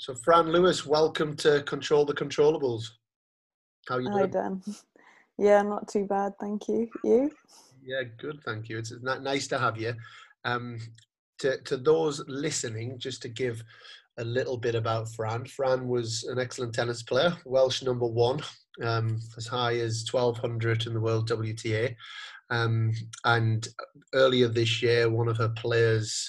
So, Fran Lewis, welcome to Control the Controllables. How are you doing? Hi, Dan. Yeah, not too bad, thank you. You? Yeah, good, thank you. It's nice to have you. Um, to, to those listening, just to give a little bit about Fran. Fran was an excellent tennis player, Welsh number one, um, as high as 1200 in the World WTA. Um, and earlier this year, one of her players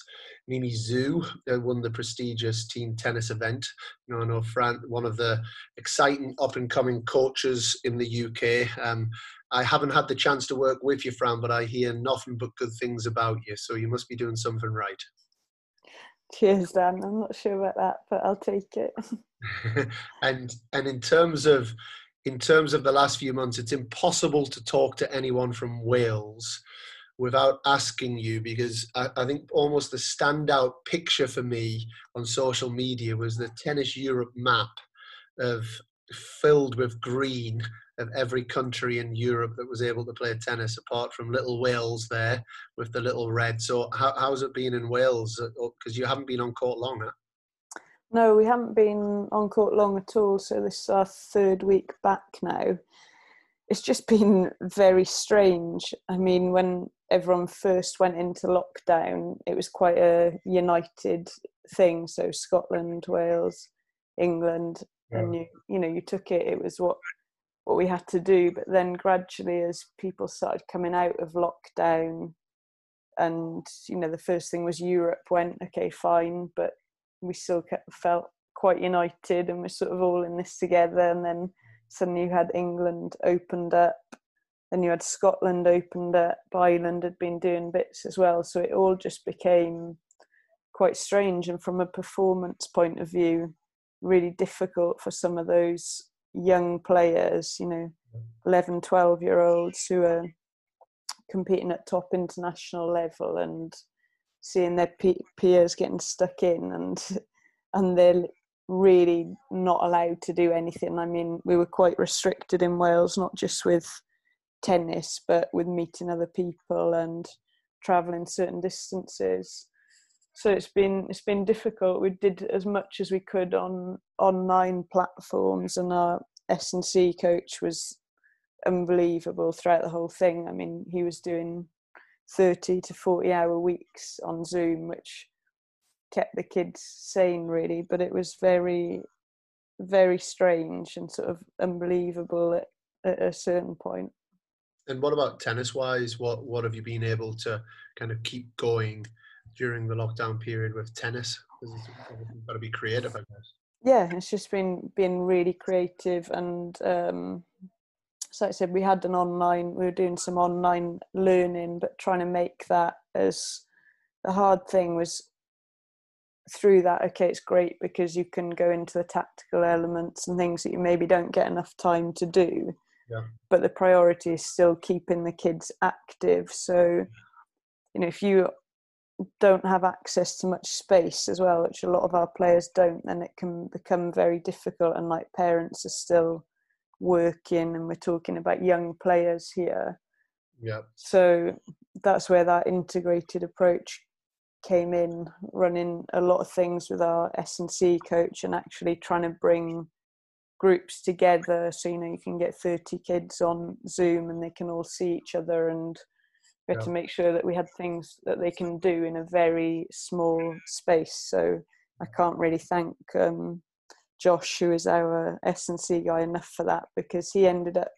Mimi Xu won the prestigious team tennis event. You know, I know Fran, one of the exciting up and coming coaches in the UK. Um, I haven't had the chance to work with you, Fran, but I hear nothing but good things about you. So you must be doing something right. Cheers, Dan. I'm not sure about that, but I'll take it. and and in terms of in terms of the last few months, it's impossible to talk to anyone from Wales without asking you because I, I, think almost the standout picture for me on social media was the Tennis Europe map of filled with green of every country in Europe that was able to play tennis apart from little Wales there with the little red. So how, how's it been in Wales? Because uh, you haven't been on court long, huh? No, we haven't been on court long at all. So this is our third week back now. It's just been very strange. I mean, when everyone first went into lockdown, it was quite a united thing. So Scotland, Wales, England, yeah. and you you know you took it. It was what what we had to do. But then gradually, as people started coming out of lockdown, and you know the first thing was Europe went okay, fine, but we still kept, felt quite united, and we're sort of all in this together. And then suddenly you had England opened up then you had Scotland opened up, Ireland had been doing bits as well. So it all just became quite strange. And from a performance point of view, really difficult for some of those young players, you know, 11, 12 year olds who are competing at top international level and seeing their peers getting stuck in and and they're really not allowed to do anything. I mean, we were quite restricted in Wales, not just with tennis, but with meeting other people and traveling certain distances. So it's been it's been difficult. We did as much as we could on online platforms, and our S and C coach was unbelievable throughout the whole thing. I mean, he was doing thirty to forty hour weeks on Zoom, which kept the kids sane really. But it was very, very strange and sort of unbelievable at, at a certain point. And what about tennis wise? What what have you been able to kind of keep going during the lockdown period with tennis? Because got to be creative, I guess. Yeah, it's just been been really creative and um, so I said we had an online we were doing some online learning but trying to make that as the hard thing was through that okay it's great because you can go into the tactical elements and things that you maybe don't get enough time to do yeah. but the priority is still keeping the kids active. So you know if you don't have access to much space as well which a lot of our players don't then it can become very difficult and like parents are still working and we're talking about young players here. Yeah. So that's where that integrated approach came in running a lot of things with our S&C coach and actually trying to bring groups together so you know you can get 30 kids on zoom and they can all see each other and we had yeah. to make sure that we had things that they can do in a very small space so i can't really thank um, josh who is our s&c guy enough for that because he ended up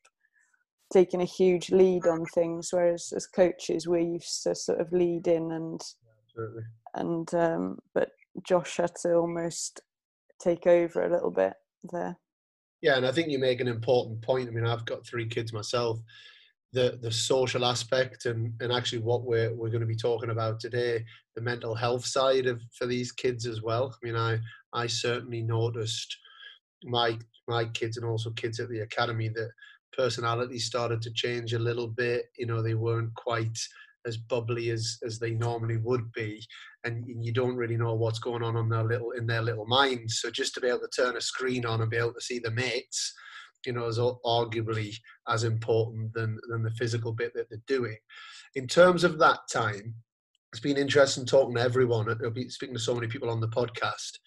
taking a huge lead on things whereas as coaches we're used to sort of leading and Absolutely. and um, but josh had to almost take over a little bit there yeah, and I think you make an important point. I mean, I've got three kids myself. The the social aspect and, and actually what we're we're going to be talking about today, the mental health side of for these kids as well. I mean, I I certainly noticed my my kids and also kids at the academy that personality started to change a little bit. You know, they weren't quite as bubbly as as they normally would be and you don't really know what's going on their little in their little minds so just to be able to turn a screen on and be able to see the mates you know is arguably as important than than the physical bit that they're doing in terms of that time it's been interesting talking to everyone i'll be speaking to so many people on the podcast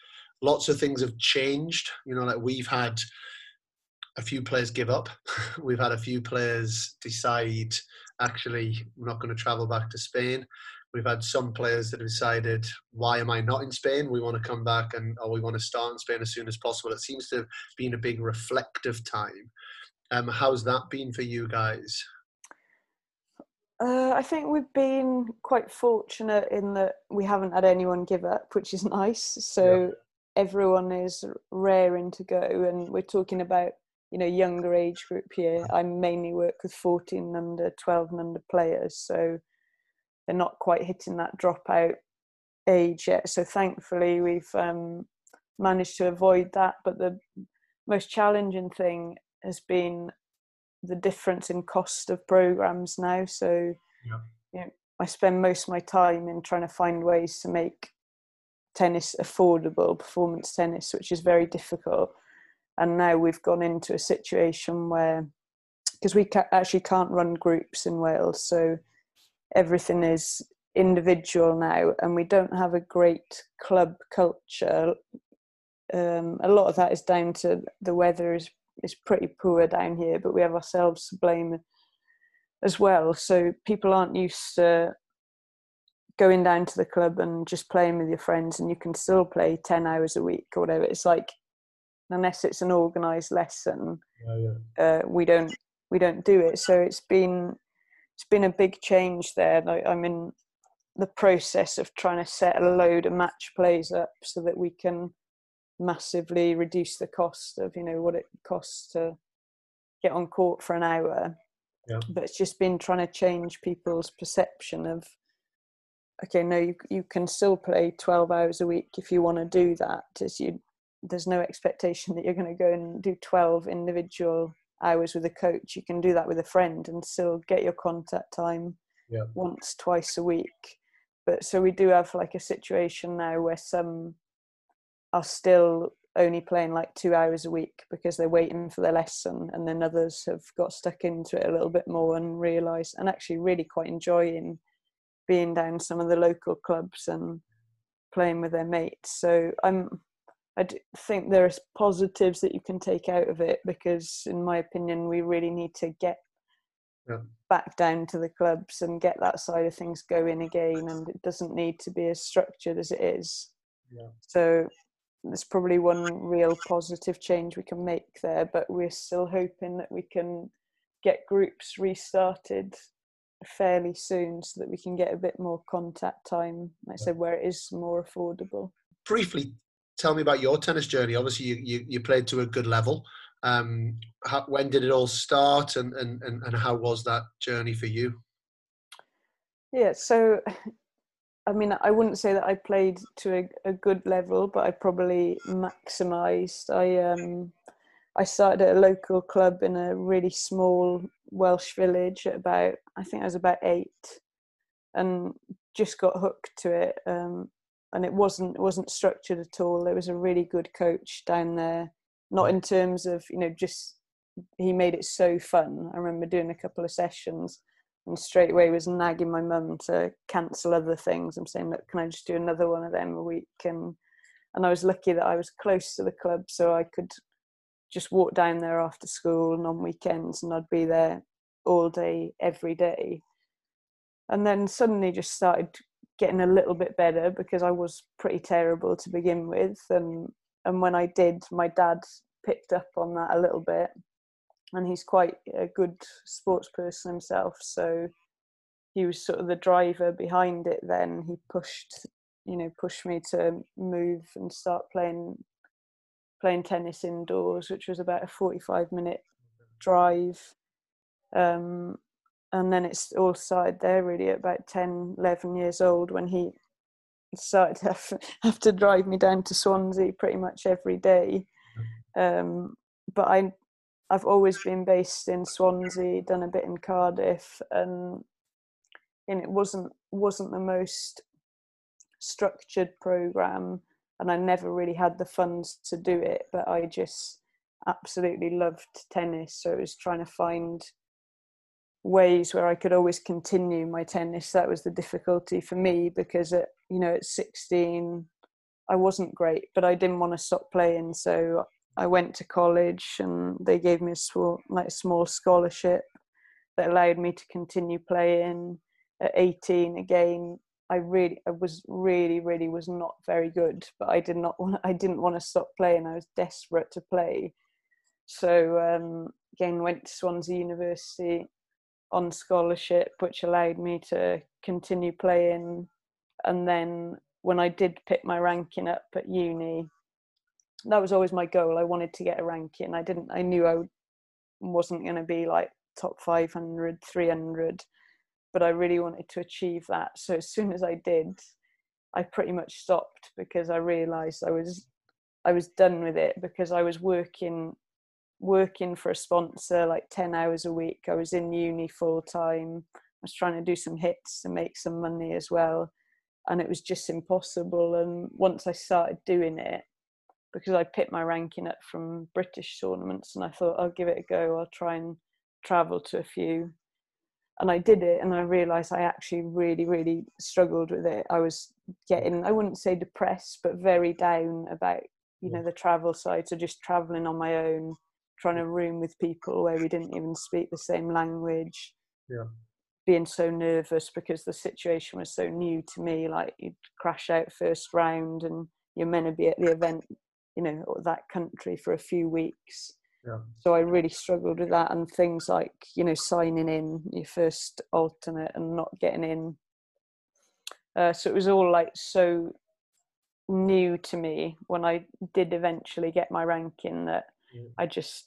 lots of things have changed. You know, like we've had a few players give up. we've had a few players decide actually we're not going to travel back to Spain. We've had some players that have decided, why am I not in Spain? We want to come back and or we want to start in Spain as soon as possible. It seems to have been a big reflective time. Um, how's that been for you guys? Uh, I think we've been quite fortunate in that we haven't had anyone give up, which is nice. So yeah. everyone is raring to go, and we're talking about you know younger age group here. I mainly work with 14 and under, 12 and under players, so they're not quite hitting that dropout age yet. So thankfully, we've um, managed to avoid that. But the most challenging thing has been the difference in cost of programs now. So, yeah. you know, I spend most of my time in trying to find ways to make tennis affordable, performance tennis, which is very difficult. And now we've gone into a situation where, because we ca- actually can't run groups in Wales, so everything is individual now, and we don't have a great club culture. Um, a lot of that is down to the weather is is pretty poor down here, but we have ourselves to blame as well. So people aren't used to going down to the club and just playing with your friends, and you can still play ten hours a week or whatever. It's like unless it's an organised lesson, yeah, yeah. Uh, we don't we don't do it. So it's been it's been a big change there. Like I'm in the process of trying to set a load of match plays up so that we can massively reduce the cost of you know what it costs to get on court for an hour yeah. but it's just been trying to change people's perception of okay no you, you can still play 12 hours a week if you want to do that as you there's no expectation that you're going to go and do 12 individual hours with a coach you can do that with a friend and still get your contact time yeah. once twice a week but so we do have like a situation now where some are still only playing like two hours a week because they're waiting for their lesson and then others have got stuck into it a little bit more and realised and actually really quite enjoying being down some of the local clubs and playing with their mates so i'm i think there are positives that you can take out of it because in my opinion we really need to get yeah. back down to the clubs and get that side of things going again and it doesn't need to be as structured as it is yeah. so there's probably one real positive change we can make there, but we're still hoping that we can get groups restarted fairly soon so that we can get a bit more contact time, like I said, where it is more affordable. Briefly, tell me about your tennis journey. Obviously, you, you, you played to a good level. Um, how, when did it all start and, and, and, and how was that journey for you? Yeah, so I mean, I wouldn't say that I played to a, a good level, but I probably maximised. I um, I started at a local club in a really small Welsh village at about I think I was about eight, and just got hooked to it. Um, and it wasn't it wasn't structured at all. There was a really good coach down there, not in terms of you know just he made it so fun. I remember doing a couple of sessions and straight away was nagging my mum to cancel other things. I'm saying, look, can I just do another one of them a week? And and I was lucky that I was close to the club, so I could just walk down there after school and on weekends, and I'd be there all day, every day. And then suddenly just started getting a little bit better because I was pretty terrible to begin with, and and when I did, my dad picked up on that a little bit and he's quite a good sports person himself. So he was sort of the driver behind it. Then he pushed, you know, pushed me to move and start playing playing tennis indoors, which was about a forty-five minute drive. Um, and then it's all started there really at about 10 11 years old when he started to have, have to drive me down to swansea pretty much every day um, but I I've always been based in Swansea, done a bit in Cardiff, and and it wasn't wasn't the most structured program, and I never really had the funds to do it. But I just absolutely loved tennis, so it was trying to find ways where I could always continue my tennis. That was the difficulty for me because at you know at 16 I wasn't great, but I didn't want to stop playing, so I went to college and they gave me a small like a small scholarship that allowed me to continue playing. At 18 again I really I was really really was not very good but I did not want I didn't want to stop playing. I was desperate to play. So um, again went to Swansea University on scholarship which allowed me to continue playing. And then when I did pick my ranking up at uni that was always my goal. I wanted to get a ranking. I didn't I knew I wasn't going to be like top 500 300 but I really wanted to achieve that. So as soon as I did, I pretty much stopped because I realised I was I was done with it because I was working working for a sponsor like 10 hours a week. I was in uni full time. I was trying to do some hits to make some money as well. And it was just impossible. And once I started doing it, because I picked my ranking up from British tournaments and I thought I'll give it a go, I'll try and travel to a few and I did it and I realized I actually really really struggled with it I was getting I wouldn't say depressed but very down about you know the travel side so just traveling on my own trying to room with people where we didn't even speak the same language yeah being so nervous because the situation was so new to me like you'd crash out first round and you're meant to be at the event you know that country for a few weeks yeah. So I really struggled with that and things like, you know, signing in your first alternate and not getting in. Uh, so it was all like so new to me when I did eventually get my ranking that. I just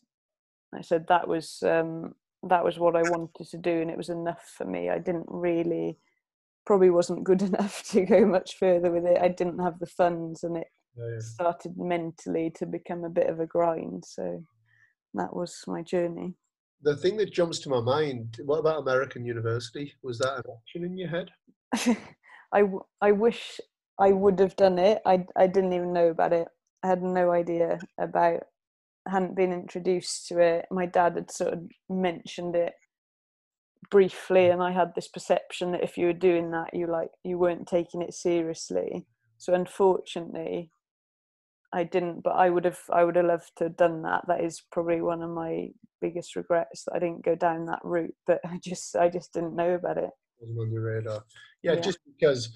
I said that was um, that was what I wanted to do and it was enough for me. I didn't really probably wasn't good enough to go much further with it. I didn't have the funds and it yeah, started mentally to become a bit of a grind. So that was my journey. The thing that jumps to my mind, what about American University? Was that an option in your head? I, I wish I would have done it. I, I didn't even know about it. I had no idea about, hadn't been introduced to it. My dad had sort of mentioned it briefly mm. and I had this perception that if you were doing that you like you weren't taking it seriously. So unfortunately I didn't, but I would have. I would have loved to have done that. That is probably one of my biggest regrets that I didn't go down that route. But I just, I just didn't know about it. On your radar. Yeah, yeah, just because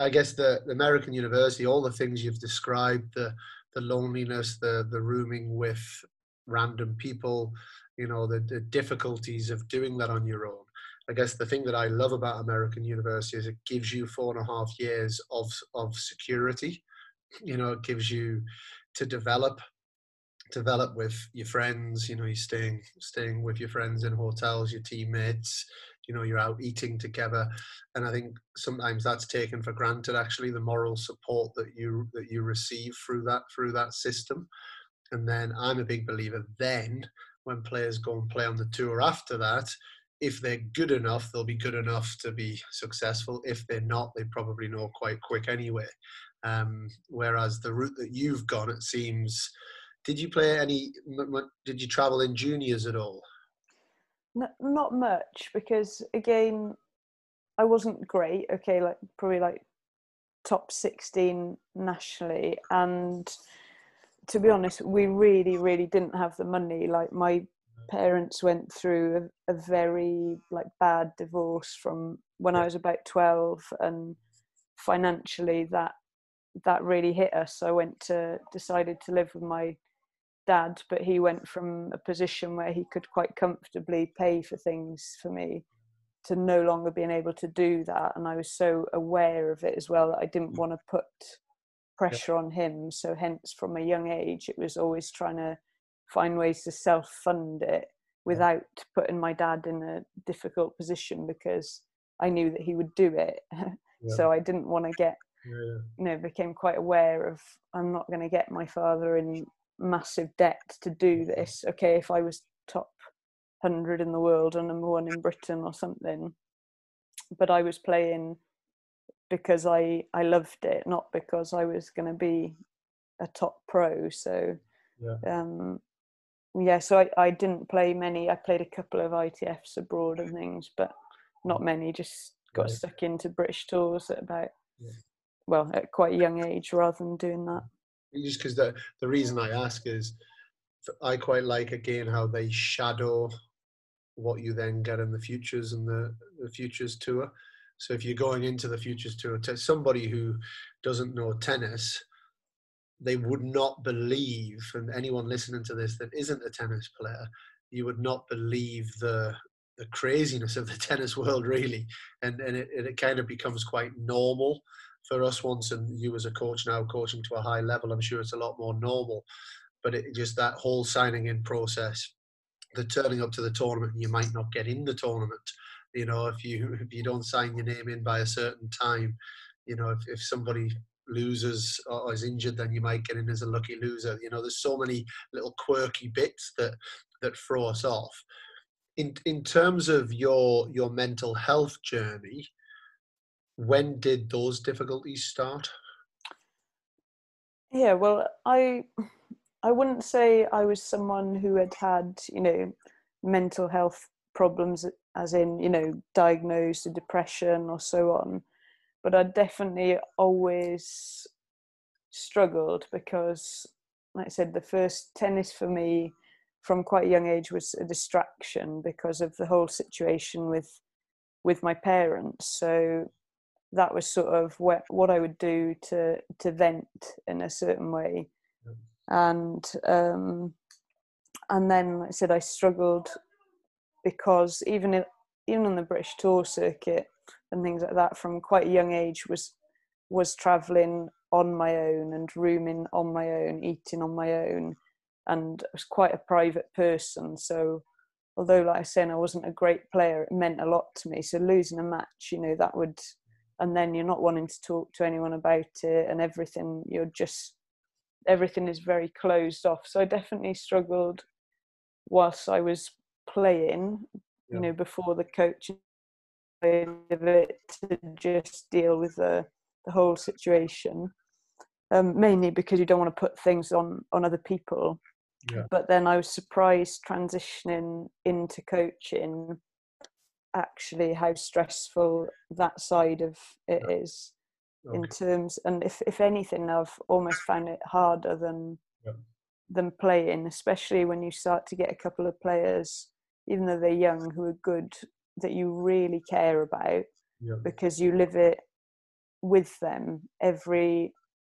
I guess the, the American University, all the things you've described, the the loneliness, the the rooming with random people, you know, the, the difficulties of doing that on your own. I guess the thing that I love about American University is it gives you four and a half years of of security you know it gives you to develop develop with your friends you know you're staying staying with your friends in hotels your teammates you know you're out eating together. And i think sometimes that's taken for granted actually the moral support that you that you receive through that through that system. And then i'm a big believer then when players go and play on the tour after that if they're good enough they'll be good enough to be successful. If they're not they probably know quite quick anyway. Um, whereas the route that you've gone, it seems. Did you play any? Did you travel in juniors at all? not much because again, I wasn't great. Okay, like probably like top sixteen nationally, and to be honest, we really, really didn't have the money. Like my parents went through a, a very like bad divorce from when I was about twelve, and financially that that really hit us. So I went to decided to live with my dad, but he went from a position where he could quite comfortably pay for things for me to no longer being able to do that. And I was so aware of it as well that I didn't mm. want to put pressure on him. So hence from a young age it was always trying to find ways to self fund it without putting my dad in a difficult position because I knew that he would do it. So I didn't want to get yeah. you know became quite aware of i'm not going to get my father in massive debt to do this. Okay if i was top 100 in the world or number one in britain or something but i was playing because i i loved it not because i was going to be a top pro. So yeah. um yeah so I, I didn't play many. I played a couple of itfs abroad and things but not many. Just got stuck into british tours at about well at quite a young age rather than doing that. Just because the the reason I ask is, I quite like again how they shadow what you then get in the futures and the, the futures tour. So if you're going into the futures tour to somebody who doesn't know tennis, they would not believe, and anyone listening to this that isn't a tennis player, you would not believe the the craziness of the tennis world really and and it, it kind of becomes quite normal for us once and you as a coach now coaching to a high level i'm sure it's a lot more normal. But it just that whole signing in process the turning up to the tournament you might not get in the tournament. You know if you if you don't sign your name in by a certain time you know if, if somebody loses or is injured then you might get in as a lucky loser. You know there's so many little quirky bits that that throw us off. In in terms of your your mental health journey when did those difficulties start? Yeah well i i wouldn't say i was someone who had had you know mental health problems as in you know diagnosed with depression or so on but i definitely always struggled because like i said the first tennis for me from quite a young age was a distraction because of the whole situation with with my parents. So that was sort of what what I would do to to vent in a certain way and um and then like I said I struggled because even in, even on the British tour circuit and things like that from quite a young age was was traveling on my own and rooming on my own eating on my own and I was quite a private person. So although, like I said, I wasn't a great player, it meant a lot to me. So losing a match, you know, that would, and then you're not wanting to talk to anyone about it and everything. You're just everything is very closed off. So I definitely struggled whilst I was playing, yeah. you know, before the coach of it to just deal with the the whole situation. Um, mainly because you don't want to put things on on other people yeah. But then I was surprised transitioning into coaching actually how stressful that side of it yeah. is okay. in terms and if if anything I've almost found it harder than yeah. than playing, especially when you start to get a couple of players, even though they're young, who are good that you really care about yeah. because you live it with them every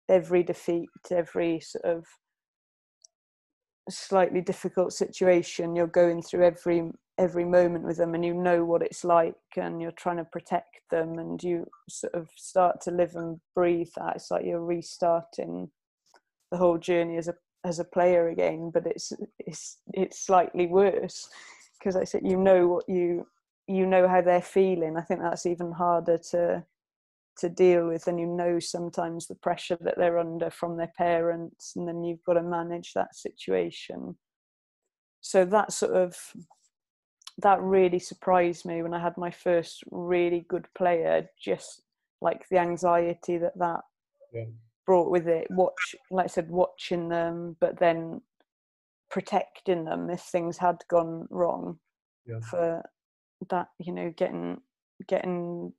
every defeat, every sort of slightly difficult situation you're going through every every moment with them and you know what it's like and you're trying to protect them and you sort of start to live and breathe that it's like you're restarting the whole journey as a as a player again but it's it's it's slightly worse. Because I said you know what you you know how they're feeling. I think that's even harder to to deal with and you know sometimes the pressure that they're under from their parents and then you've got to manage that situation. So that sort of that really surprised me when i had my first really good player just like the anxiety that that yeah. brought with it watch like i said watching them but then protecting them if things had gone wrong yeah. for that you know getting getting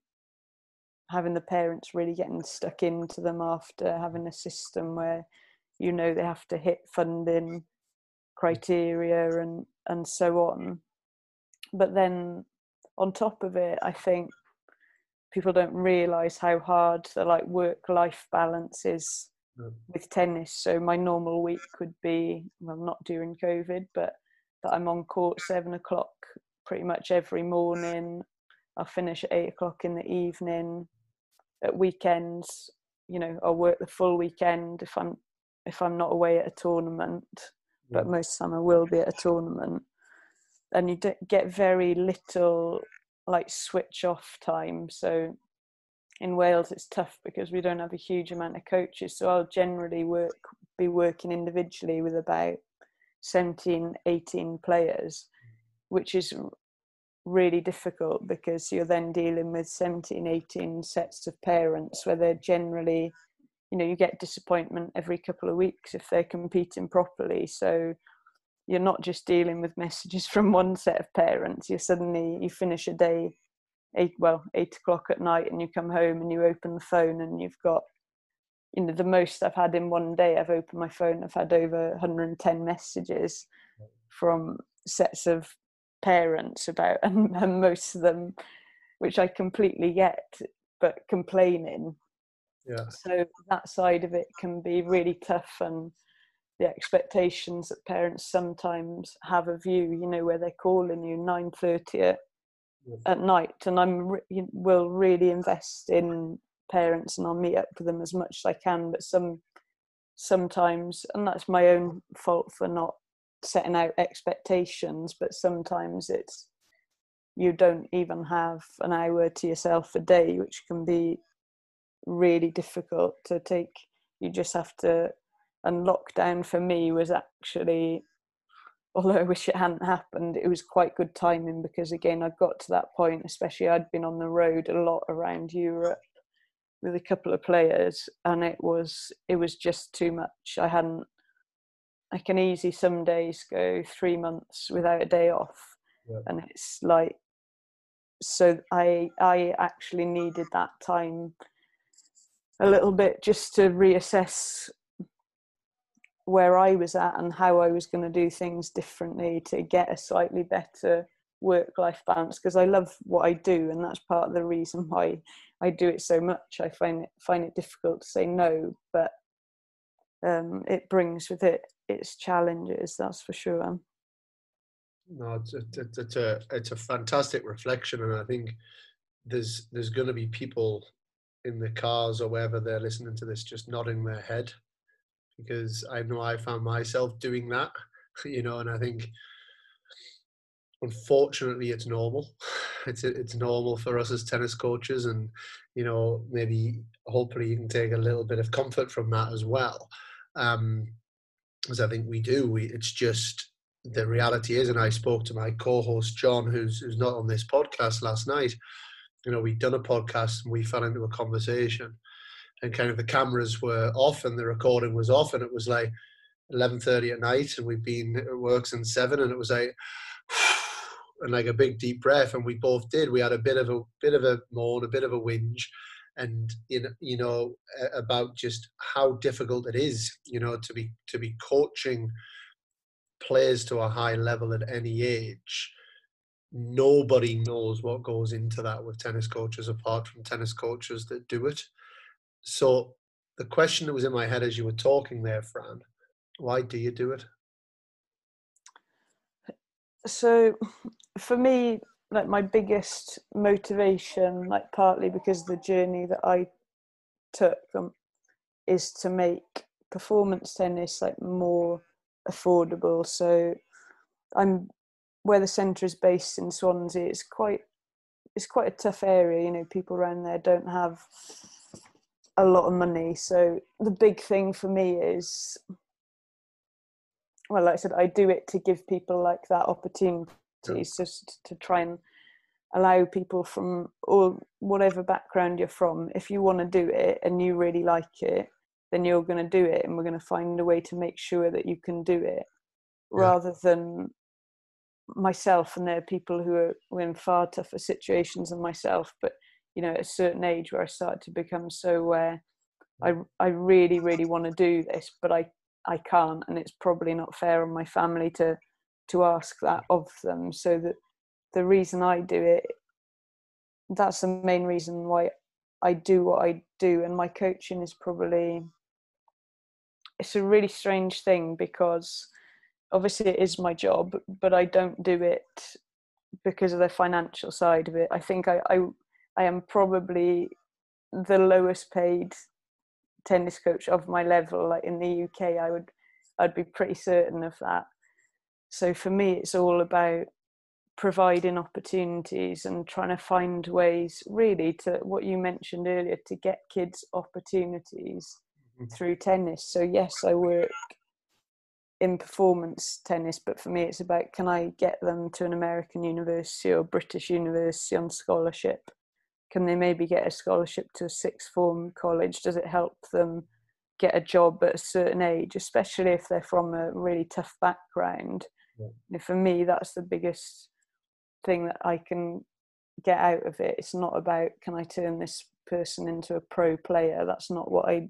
having the parents really getting stuck into them after having a system where you know they have to hit funding criteria and and so on but then on top of it i think people don't realize how hard the like work life balance is yeah. with tennis so my normal week could be well not during covid but that i'm on court seven o'clock pretty much every morning i'll finish at eight o'clock in the evening at weekends you know i'll work the full weekend if i'm if i'm not away at a tournament yeah. but hmm. most summer will be at a tournament and you get very little like switch off time. So in wales it's tough because we don't have a huge amount of coaches. So i'll generally work be working individually with about 17 18 players which is really difficult because you're then dealing with 17 18 sets of parents where they're generally you know you get disappointment every couple of weeks if they're competing properly. So you're not just dealing with messages from one set of parents you suddenly you finish a day eight well eight o'clock at night and you come home and you open the phone and you've got you know the most I've had in one day. I've opened my phone. I've had over 110 messages from sets of parents about, and, and most of them, which I completely get, but complaining. Yeah. So that side of it can be really tough, and the expectations that parents sometimes have of you. You know, where they're calling you 9:30 at, mm. at night, and I'm re- will really invest in parents and I'll meet up with them as much as I can. But some sometimes, and that's my own fault for not setting out expectations. But sometimes it's you don't even have an hour to yourself a day, which can be really difficult to take. You just have to. And lockdown for me was actually although I wish it hadn't happened, it was quite good timing because again I got to that point, especially I'd been on the road a lot around Europe with a couple of players and it was it was just too much i hadn't i can easily some days go three months without a day off yeah. and it's like so i i actually needed that time a little bit just to reassess where i was at and how i was going to do things differently to get a slightly better work life balance because I love what I do and that's part of the reason why I do it so much. I find it find it difficult to say no, but um, it brings with it its challenges. That's for sure. No, it's, it's, it's a it's a fantastic reflection, and I think there's there's going to be people in the cars or wherever they're listening to this just nodding their head because I know I found myself doing that, you know, and I think unfortunately it's normal. It's it's normal for us as tennis coaches and you know maybe hopefully you can take a little bit of comfort from that as well. Um as i think we do. We it's just the reality is and i spoke to my co-host john who's who's not on this podcast last night. You know we'd done a podcast and we fell into a conversation and kind of the cameras were off and the recording was off and it was like 11.30 at night and we've been at work since 7 and it was like and like a big deep breath, and we both did. We had a bit of a bit of a moan, a bit of a whinge, and you know, you know about just how difficult it is, you know, to be to be coaching players to a high level at any age. Nobody knows what goes into that with tennis coaches apart from tennis coaches that do it. So the question that was in my head as you were talking there, Fran, why do you do it? so for me like my biggest motivation like partly because the journey that i took um, is to make performance tennis like more affordable so i'm where the centre is based in swansea it's quite it's quite a tough area you know people around there don't have a lot of money so the big thing for me is well, like I said, I do it to give people like that opportunity, yeah. just to try and allow people from or whatever background you're from, if you want to do it and you really like it, then you're going to do it, and we're going to find a way to make sure that you can do it, yeah. rather than myself. And there are people who are in far tougher situations than myself, but you know, at a certain age where I started to become so aware. I, mm. I really, really want to do this, but I I can't, and it's probably not fair on my family to to ask that mm. of them. So that the reason I do it, that's the main reason why I do what I do, and my coaching is probably it's a really strange thing because obviously it is my job, but I don't do it because of the financial side of it. I think I I, I am probably the lowest paid tennis coach of my level like in the UK I would I'd be pretty certain of that. So for me it's all about providing opportunities and trying to find ways really to what you mentioned earlier to get kids opportunities mm-hmm. through tennis. So yes I work in performance tennis but for me it's about can I get them to an American university or British university on scholarship can they maybe get a scholarship to a sixth form college does it help them get a job at a certain age especially if they're from a really tough background yeah. for me that's the biggest thing that i can get out of it it's not about can i turn this person into a pro player that's not what i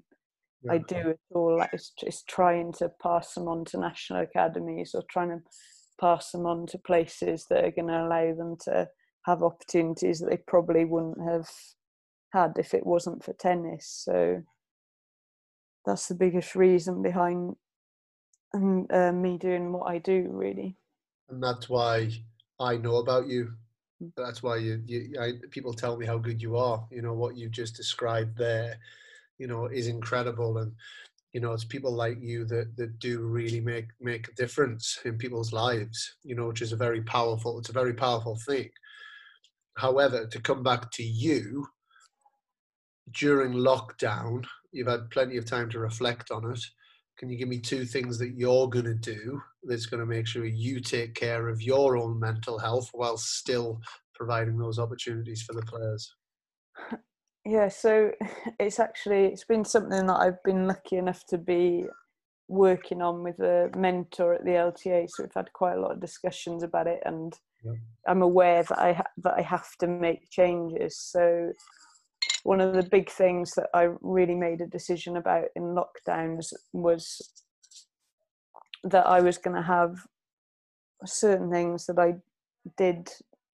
yeah. I do at all. Like it's just trying to pass them on to national academies or trying to pass them on to places that are going to allow them to have opportunities that they probably wouldn't have had if it wasn't for tennis. So that's the biggest reason behind um, uh, me doing what I do, really. And that's why I know about you. Mm. That's why you, you I, people tell me how good you are. You know what you just described there. You know is incredible, and you know it's people like you that that do really make make a difference in people's lives. You know, which is a very powerful. It's a very powerful thing. However, to come back to you during lockdown, you've had plenty of time to reflect on it. Can you give me two things that you're going to do that's going to make sure you take care of your own mental health while still providing those opportunities for the players? Yeah, so it's actually it's been something that I've been lucky enough to be working on with a mentor at the LTA. So we've had quite a lot of discussions about it, and yeah. I'm aware that I ha- that I have to make changes. So one of the big things that I really made a decision about in lockdowns was that I was going to have certain things that I did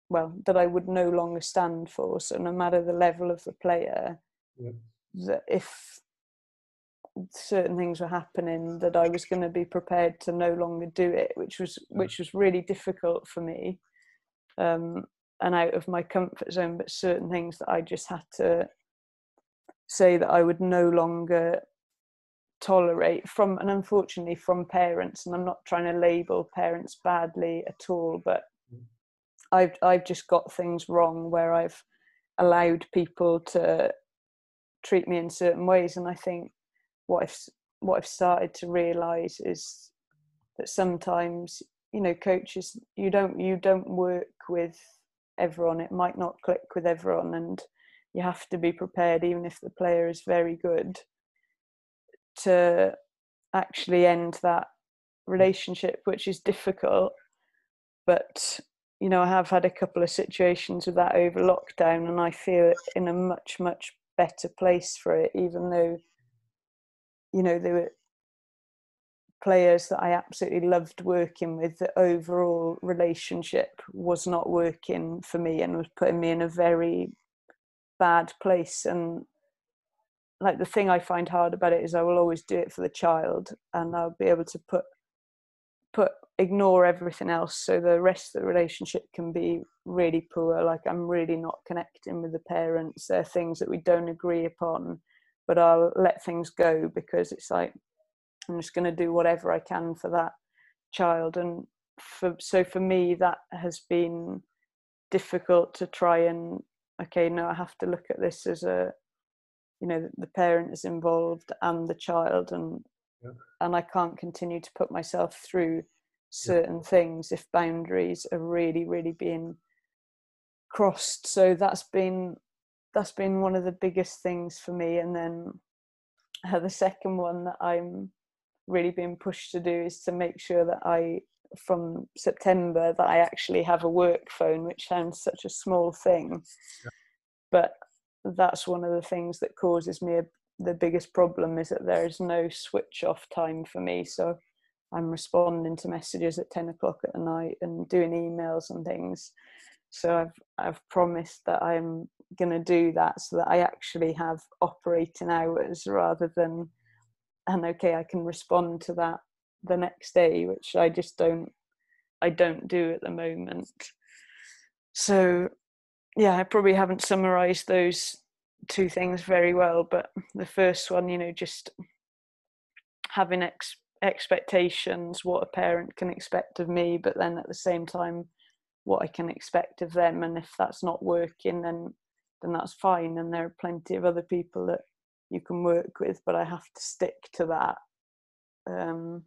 well that I would no longer stand for. So no matter the level of the player, yeah. that if certain things were happening, that I was going to be prepared to no longer do it, which was which was really difficult for me. Um, and out of my comfort zone, but certain things that I just had to say that I would no longer tolerate from and unfortunately from parents and I'm not trying to label parents badly at all but mm. I've I've just got things wrong where I've allowed people to treat me in certain ways and I think what I've what I've started to realize is that sometimes you know coaches you don't you don't work with everyone it might not click with everyone and you have to be prepared, even if the player is very good, to actually end that relationship, which is difficult. But you know, I have had a couple of situations with that over lockdown, and I feel in a much, much better place for it, even though, you know, there were players that I absolutely loved working with. The overall relationship was not working for me and was putting me in a very bad place. And like the thing I find hard about it is I will always do it for the child and I'll be able to put put ignore everything else so the rest of the relationship can be really poor. Like I'm really not connecting with the parents. There are things that we don't agree upon but I'll let things go because it's like I'm just going to do whatever I can for that child and for so for me that has been difficult to try and okay no i have to look at this as a you know the parent is involved and the child and yeah. and i can't continue to put myself through certain yeah. things if boundaries are really really being crossed so that's been that's been one of the biggest things for me and then uh, the second one that i'm really being pushed to do is to make sure that i from September that I actually have a work phone, which sounds such a small thing. Yeah. But that's one of the things that causes me a, the biggest problem is that there is no switch off time for me. So I'm responding to messages at 10 o'clock at the night and doing emails and things. So I've I've promised that I'm going to do that so that I actually have operating hours rather than and okay I can respond to that the next day which i just don't i don't do at the moment. So yeah i probably haven't summarized those two things very well but the first one you know just having ex- expectations what a parent can expect of me but then at the same time what i can expect of them and if that's not working then then that's fine and there are plenty of other people that you can work with but i have to stick to that um,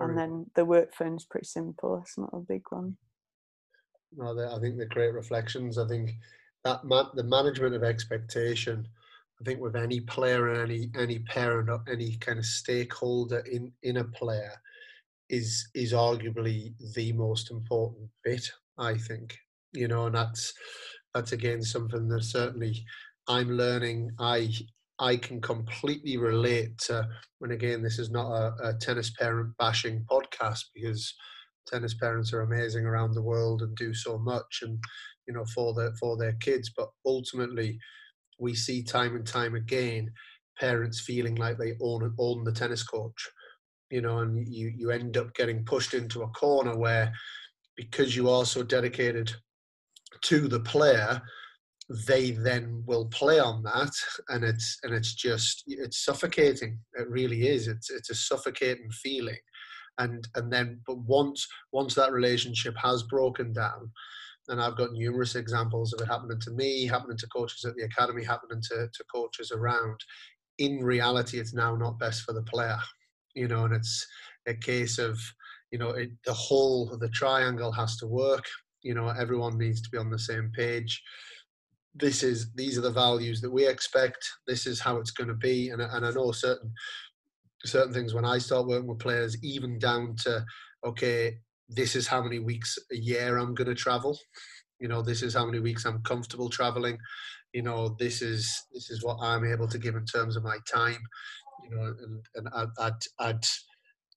and then the work phone's pretty simple. It's not a big one. No, I think they're great reflections. I think that ma- the management of expectation. I think with any player and any any parent or any kind of stakeholder in in a player is is arguably the most important bit. I think you know, and that's that's again something that certainly I'm learning. I I can completely relate to when again this is not a, a, tennis parent bashing podcast because tennis parents are amazing around the world and do so much and you know for their for their kids but ultimately we see time and time again parents feeling like they own own the tennis coach you know and you you end up getting pushed into a corner where because you are so dedicated to the player they then will play on that and it's and it's just it's suffocating. It really is. It's it's a suffocating feeling. And and then but once once that relationship has broken down and I've got numerous examples of it happening to me, happening to coaches at the academy, happening to, to coaches around. In reality, it's now not best for the player, you know, and it's a case of, you know, it, the whole the triangle has to work. You know, everyone needs to be on the same page this is these are the values that we expect. This is how it's going to be, and and I know certain certain things when I start working with players, even down to okay, this is how many weeks a year I'm going to travel. You know, this is how many weeks I'm comfortable traveling. You know, this is this is what I'm able to give in terms of my time. You know, and and I'd I'd, I'd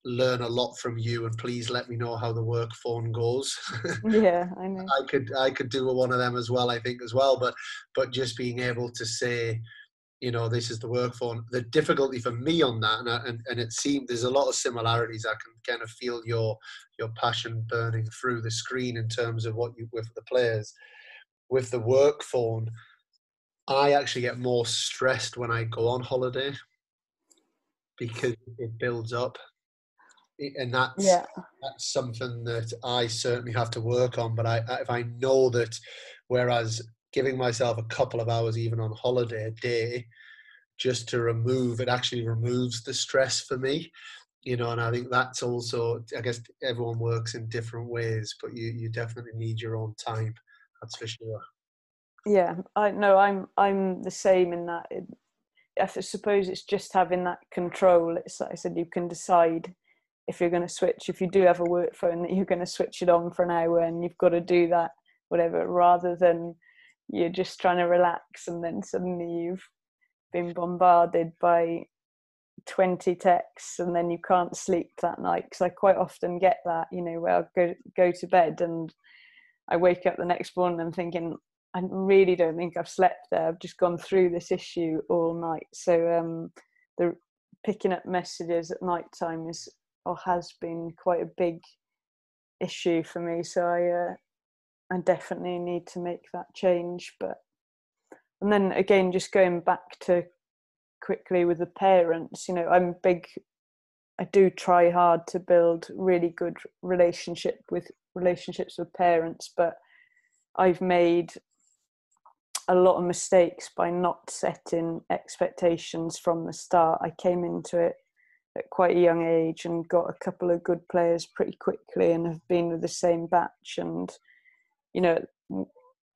learn a lot from you and please let me know how the work phone goes. Yeah i know. I could i could do one of them as well i think as well but but just being able to say you know this is the work phone. The difficulty for me on that and, and, and it seemed there's a lot of similarities. I can kind of feel your your passion burning through the screen in terms of what you with the players. With the work phone i actually get more stressed when i go on holiday because it builds up and that's yeah. that's something that I certainly have to work on. But I, if I know that, whereas giving myself a couple of hours even on holiday a day, just to remove it actually removes the stress for me, you know. And I think that's also I guess everyone works in different ways, but you you definitely need your own time. That's for sure. Yeah, I know. I'm I'm the same in that. It, I suppose it's just having that control. It's like I said, you can decide if you're going to switch if you do have a work phone that you're going to switch it on for an hour and you've got to do that whatever rather than you're just trying to relax and then suddenly you've been bombarded by 20 texts and then you can't sleep that night. Because I quite often get that you know where I'll go go to bed and I wake up the next morning and thinking I really don't think I've slept there. I've just gone through this issue all night. So um the picking up messages at night time is or has been quite a big issue for me. So I, uh, I definitely need to make that change. But and then again, just going back to quickly with the parents, you know, I'm big. I do try hard to build really good relationship with relationships with parents, but I've made a lot of mistakes by not setting expectations from the start. I came into it at quite a young age and got a couple of good players pretty quickly and have been with the same batch. And you know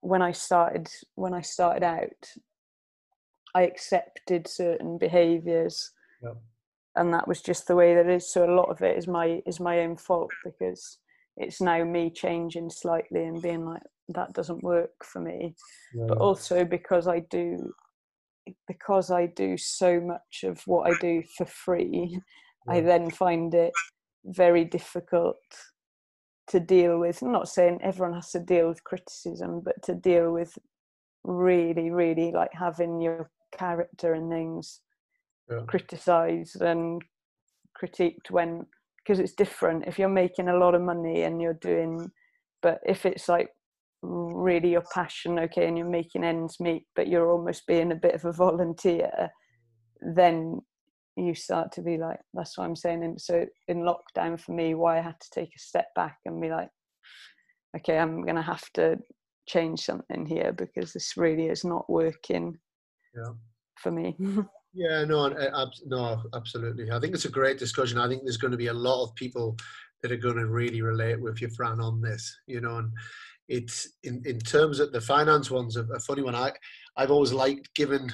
when i started when i started out i accepted certain behaviors and that was just the way that is. So a lot of it is my is my own fault because it's now me changing slightly and being like that doesn't work for me. Yeah. but also because i do because I do so much of what I do for free, yeah. I then find it very difficult to deal with. I'm not saying everyone has to deal with criticism, but to deal with really, really like having your character and things yeah. criticized and critiqued when because it's different if you're making a lot of money and you're doing but if it's like really your passion okay and you're making ends meet but you're almost being a bit of a volunteer then you start to be like that's what i'm saying. And so in lockdown for me why i had to take a step back and be like okay i'm gonna have to change something here because this really is not working yeah. for me. Yeah no uh, no absolutely. I think it's a great discussion. I think there's going to be a lot of people that are going to really relate with you fran on this you know and it's in, in terms of the finance ones a, a funny one. I i've always liked given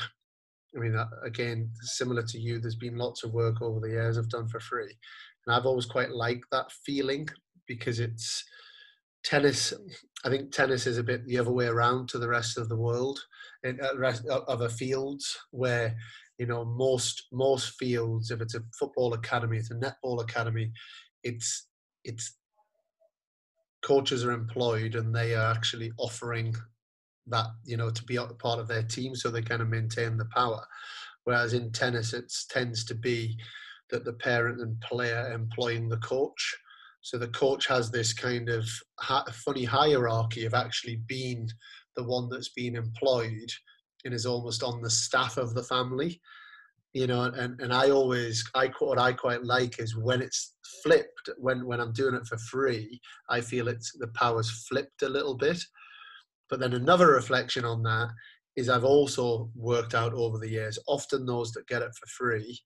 i mean uh, again similar to you there's been lots of work over the years i've done for free. And i've always quite liked that feeling because it's tennis i think tennis is a bit the other way around to the rest of the world and uh, rest of other fields where you know most most fields if it's a football academy it's a netball academy it's it's coaches are employed and they are actually offering that you know to be a part of their team so they kind of maintain the power. Whereas in tennis it tends to be that the parent and player employing the coach. So the coach has this kind of funny hierarchy of actually being the one that's been employed and is almost on the staff of the family you know and, and i always i what i quite like is when it's flipped when when i'm doing it for free i feel it's the power's flipped a little bit. But then another reflection on that is i've also worked out over the years often those that get it for free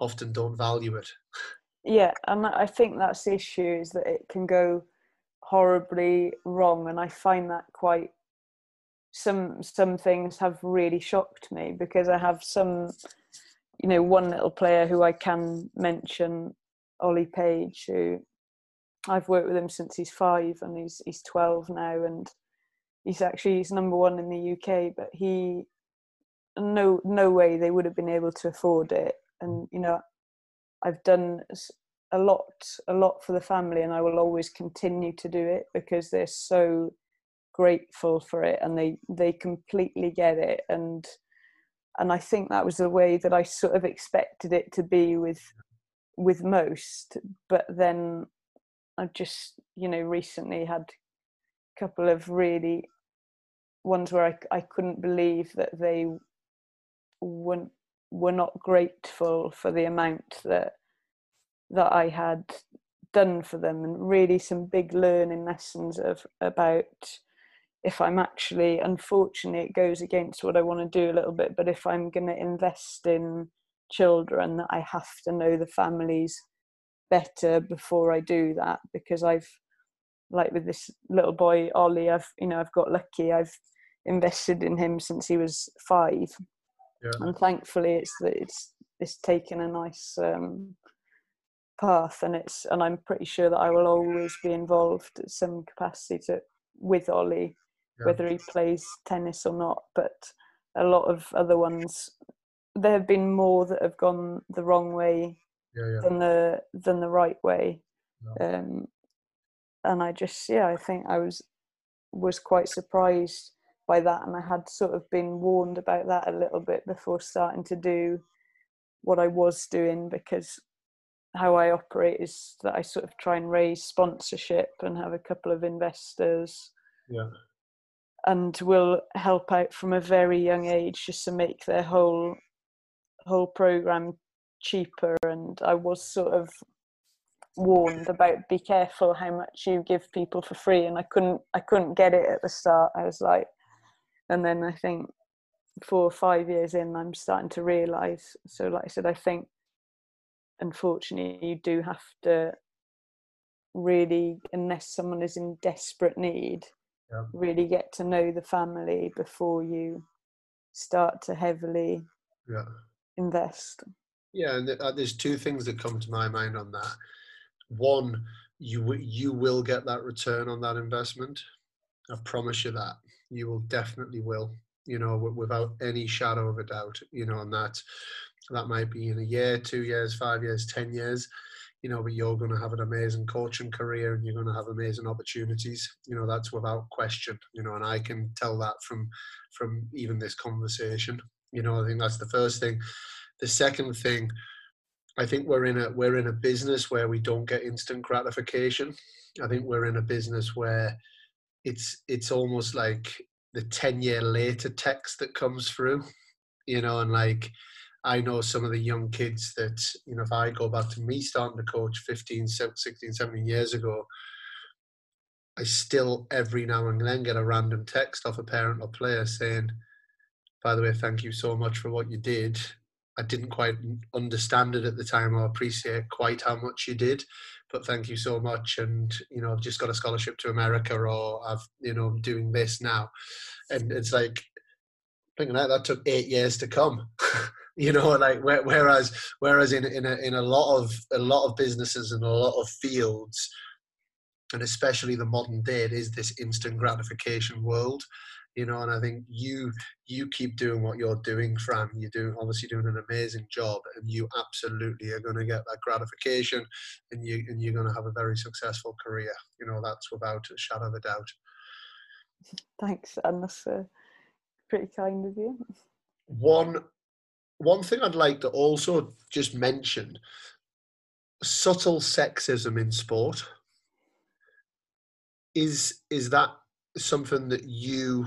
often don't value it. Yeah and i think that's the issue is that it can go horribly wrong and i find that quite some some things have really shocked me because I have some, you know, one little player who I can mention, Ollie Page, who I've worked with him since he's five and he's he's twelve now, and he's actually he's number one in the UK, but he no no way they would have been able to afford it, and you know, I've done a lot a lot for the family, and I will always continue to do it because they're so grateful for it and they they completely get it. And and I think that was the way that I sort of expected it to be with with most. But then I just you know recently had a couple of really ones where I I couldn't believe that they weren't were not grateful for the amount that that I had done for them. And really some big learning lessons of about if I'm actually, unfortunately, it goes against what I want to do a little bit, but if I'm going to invest in children, I have to know the families better before I do that because I've, like with this little boy, Ollie, I've, you know, I've got lucky. I've invested in him since he was five. Yeah. And thankfully, it's it's it's taken a nice um, path, and it's and I'm pretty sure that I will always be involved at some capacity to with Ollie yeah. whether he plays tennis or not. But a lot of other ones, there have been more that have gone the wrong way yeah, than the than the right way. Um, and I just, yeah, I think I was was quite surprised by that, and I had sort of been warned about that a little bit before starting to do what I was doing because how I operate is that I sort of try and raise sponsorship and have a couple of investors. Yeah and will help out from a very young age just to make their whole whole program cheaper. And i was sort of warned about be careful how much you give people for free. And i couldn't i couldn't get it at the start. I was like and then i think four or five years in i'm starting to realize so like i said i think unfortunately you do have to really unless someone is in desperate need yeah. really get to know the family before you start to heavily yeah. invest. Yeah, and uh, there's two things that come to my mind on that. One, you you will get that return on that investment. I promise you that you will definitely will. You know, without any shadow of a doubt. You know, and that that might be in a year, two years, five years, ten years you know, but you're going to have an amazing coaching career and you're going to have amazing opportunities. You know, that's without question. You know, and I can tell that from from even this conversation. You know, I think that's the first thing. The second thing, I think we're in a we're in a business where we don't get instant gratification. I think we're in a business where it's it's almost like the 10 year later text that comes through you know and like I know some of the young kids that, you know, if I go back to me starting to coach 15, 16, 17 years ago, I still every now and then get a random text off a parent or player saying, by the way, thank you so much for what you did. I didn't quite understand it at the time or appreciate quite how much you did, but thank you so much. And, you know, I've just got a scholarship to America or I've, you know, I'm doing this now. And it's like, thinking that that took eight years to come. you know like whereas whereas in in a, in a lot of a lot of businesses and a lot of fields and especially the modern day it is this instant gratification world you know, and I think you you keep doing what you're doing, Fran. You're doing obviously doing an amazing job, and you absolutely are going to get that gratification, and you and you're going to have a very successful career. You know, that's without a shadow of a doubt. Thanks, and that's uh, pretty kind of you. One one thing I'd like to also just mention subtle sexism in sport is is that something that you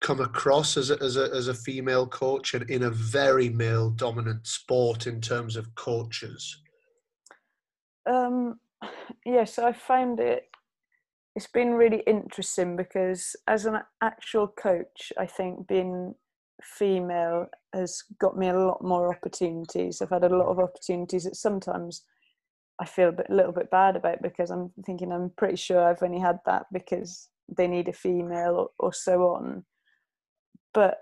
come across as a, as a, as a female coach and in a very male dominant sport in terms of coaches? Um yes i found it it's been really interesting because as an actual coach i think being female has got me a lot more opportunities. I've had a lot of opportunities that sometimes I feel a, bit, a little bit bad about because I'm thinking I'm pretty sure I've only had that because they need a female or, or so on. But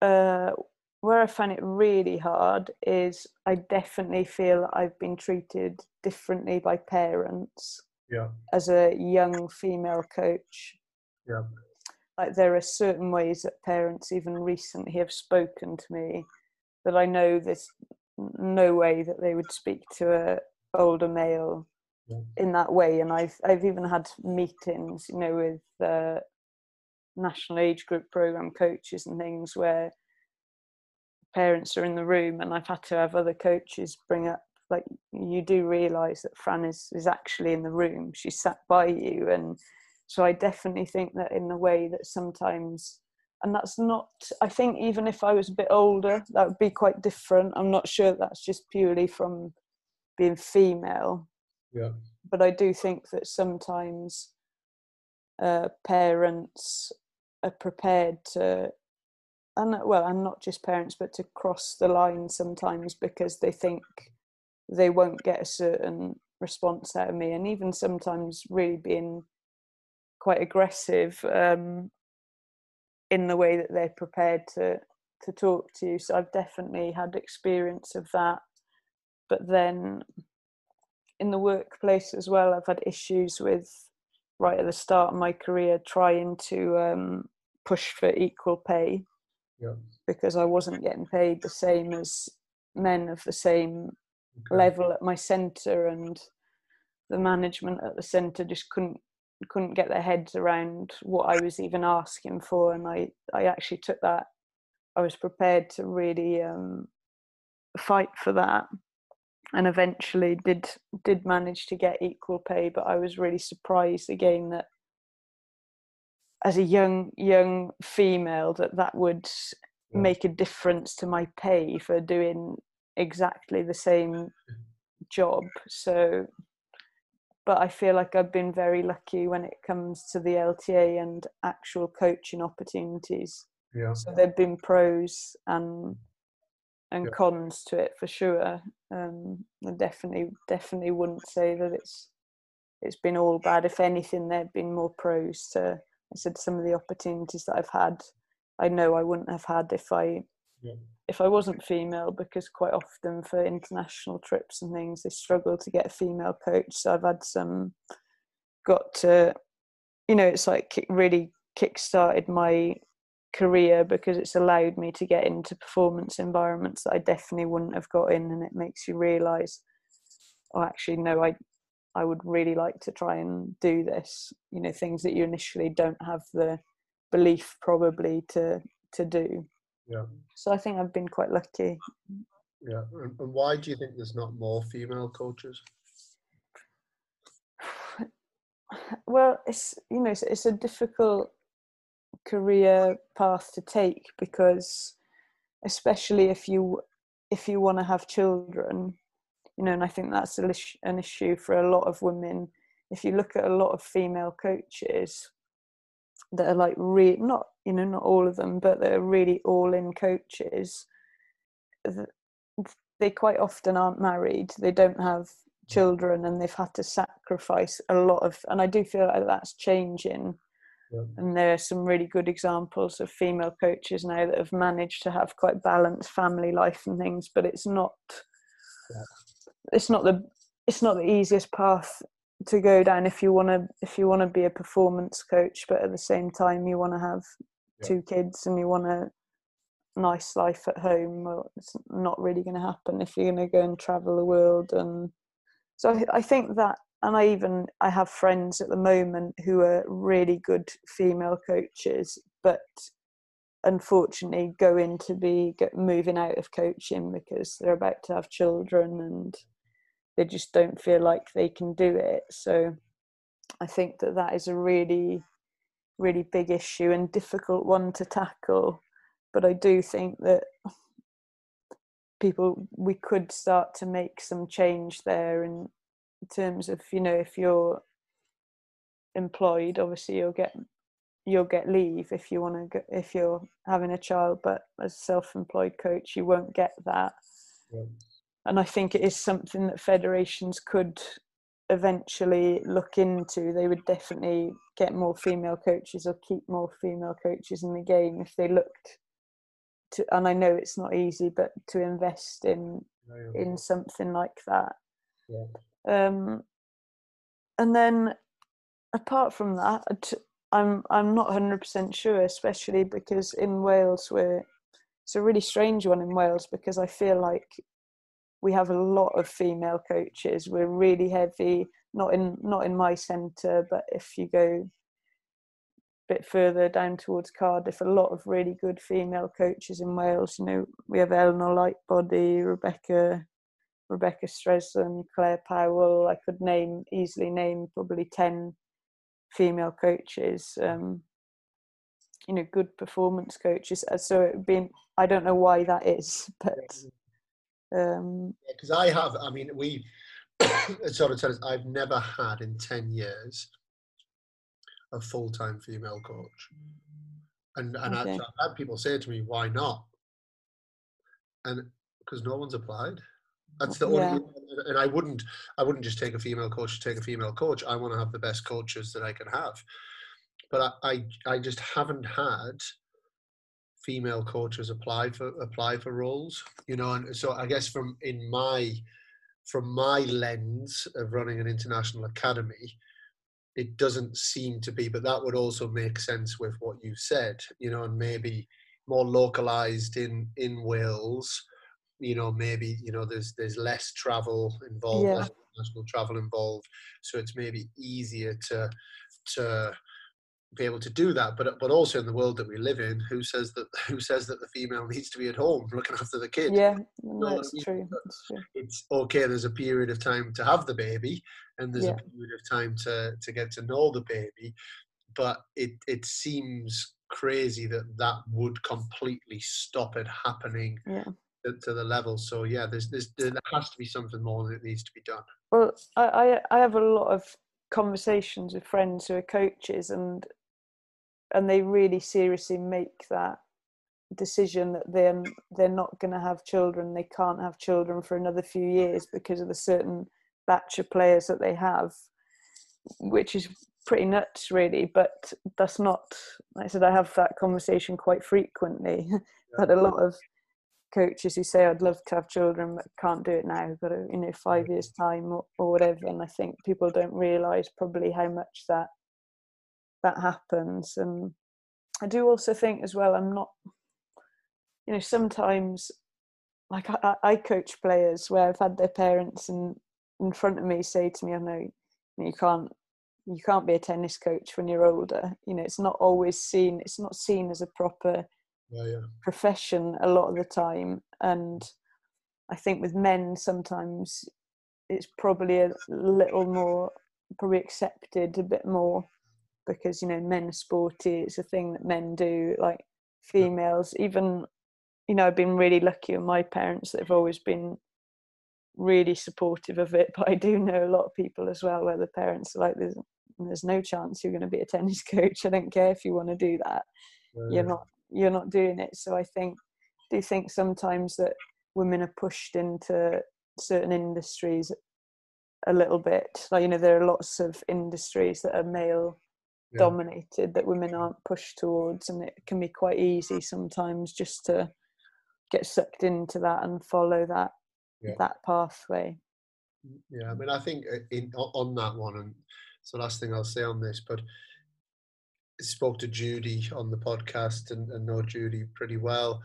uh, where I find it really hard is I definitely feel I've been treated differently by parents yeah. as a young female coach. Yeah like there are certain ways that parents even recently have spoken to me that I know there's no way that they would speak to a older male yeah. in that way and I've I've even had meetings you know with uh, national age group program coaches and things where parents are in the room and I've had to have other coaches bring up like you do realize that Fran is is actually in the room she sat by you and so I definitely think that in a way that sometimes, and that's not, I think even if I was a bit older, that would be quite different. I'm not sure that's just purely from being female. Yeah. But I do think that sometimes uh, parents are prepared to, and well, and not just parents, but to cross the line sometimes because they think they won't get a certain response out of me, and even sometimes really being quite aggressive um, in the way that they're prepared to to talk to you. So I've definitely had experience of that. But then in the workplace as well, I've had issues with right at the start of my career trying to um, push for equal pay yeah. because I wasn't getting paid the same as men of the same okay. level at my centre and the management at the centre just couldn't couldn't get their heads around what I was even asking for, and I I actually took that. I was prepared to really um, fight for that, and eventually did did manage to get equal pay. But I was really surprised again that as a young young female that that would yeah. make a difference to my pay for doing exactly the same job. So but I feel like I've been very lucky when it comes to the LTA and actual coaching opportunities. Yeah. So there've been pros and and yeah. cons to it for sure. Um, I definitely definitely wouldn't say that it's it's been all bad. If anything, there've been more pros to. I said some of the opportunities that I've had, I know I wouldn't have had if I if I wasn't female, because quite often for international trips and things, they struggle to get a female coach. So I've had some, got to, you know, it's like really kick-started my career because it's allowed me to get into performance environments that I definitely wouldn't have got in, and it makes you realise, oh, actually, no, I, I would really like to try and do this. You know, things that you initially don't have the belief probably to to do. Yeah. So I think I've been quite lucky. Yeah. And why do you think there's not more female coaches? Well, it's you know it's, it's a difficult career path to take because especially if you if you want to have children you know and i think that's an issue for a lot of women if you look at a lot of female coaches that are like re not you know not all of them but they're really all in coaches they quite often aren't married they don't have children and they've had to sacrifice a lot of and i do feel like that's changing yeah. and there are some really good examples of female coaches now that have managed to have quite balanced family life and things but it's not yeah. it's not the it's not the easiest path to go down if you want to if you want to be a performance coach but at the same time you want to have Yeah. two kids and you want a nice life at home well it's not really going to happen if you're going to go and travel the world and so I, I think that and i even i have friends at the moment who are really good female coaches but unfortunately going to be moving out of coaching because they're about to have children and they just don't feel like they can do it. So i think that that is a really really big issue and difficult one to tackle. But i do think that people we could start to make some change there in terms of you know if you're employed obviously you'll get you'll get leave if you want to if you're having a child but as self-employed coach you won't get that. Yeah. And i think it is something that federations could eventually look into they would definitely get more female coaches or keep more female coaches in the game if they looked to and i know it's not easy but to invest in yeah. in something like that Yeah. um and then apart from that I'm i'm not 100% sure especially because in wales we're it's a really strange one in wales because i feel like we have a lot of female coaches. We're really heavy not in not in my centre but if you go a bit further down towards cardiff a lot of really good female coaches in wales. You know we have eleanor lightbody rebecca rebecca streslin claire powell. I could name easily name probably 10 female coaches um you know good performance coaches. Uh, so it been i don't know why that is but um because I have. I mean, we sort of tell us I've never had in ten years a full time female coach, and and Okay. I've, I've had people say to me, "Why not?" And because no one's applied. That's the Yeah. only. And I wouldn't. I wouldn't just take a female coach to take a female coach. I want to have the best coaches that I can have. But I, I, I just haven't had female coaches apply for apply for roles you know and so i guess from in my from my lens of running an international academy it doesn't seem to be but that would also make sense with what you said you know and maybe more localized in in wales you know maybe you know there's there's less travel involved Yeah. less international travel involved so it's maybe easier to to be able to do that but but also in the world that we live in who says that who says that the female needs to be at home looking after the kid yeah I that's true that's true. it's okay there's a period of time to have the baby and there's Yeah. a period of time to to get to know the baby but it it seems crazy that that would completely stop it happening yeah. to, to the level. So yeah there's, there's there has to be something more that needs to be done. Well, I, I I have a lot of conversations with friends who are coaches, and and they really seriously make that decision that they're they're not going to have children. They can't have children for another few years because of the certain batch of players that they have, which is pretty nuts, really. But that's not. Like I said, I have that conversation quite frequently. but a lot of coaches who say I'd love to have children but can't do it now, got to, uh, you know, five years time or, or whatever. And I think people don't realise probably how much that that happens. And I do also think as well, I'm not, you know, sometimes like I, I coach players where I've had their parents in in front of me say to me, "I know you can't." You can't be a tennis coach when you're older. You know, it's not always seen. It's not seen as a proper yeah yeah profession a lot of the time and i think with men sometimes it's probably a little more probably accepted a bit more because you know men are sporty it's a thing that men do like females even you know i've been really lucky with my parents that have always been really supportive of it but i do know a lot of people as well where the parents are like there's there's no chance you're going to be a tennis coach i don't care if you want to do that. You're not you're not doing it. So i think do you think sometimes that women are pushed into certain industries a little bit like you know there are lots of industries that are male Yeah. dominated that women aren't pushed towards and it can be quite easy sometimes just to get sucked into that and follow that Yeah. that pathway Yeah, I mean, I think uh, in on that one, and it's the last thing I'll say on this, but spoke to Judy on the podcast and, and know Judy pretty well,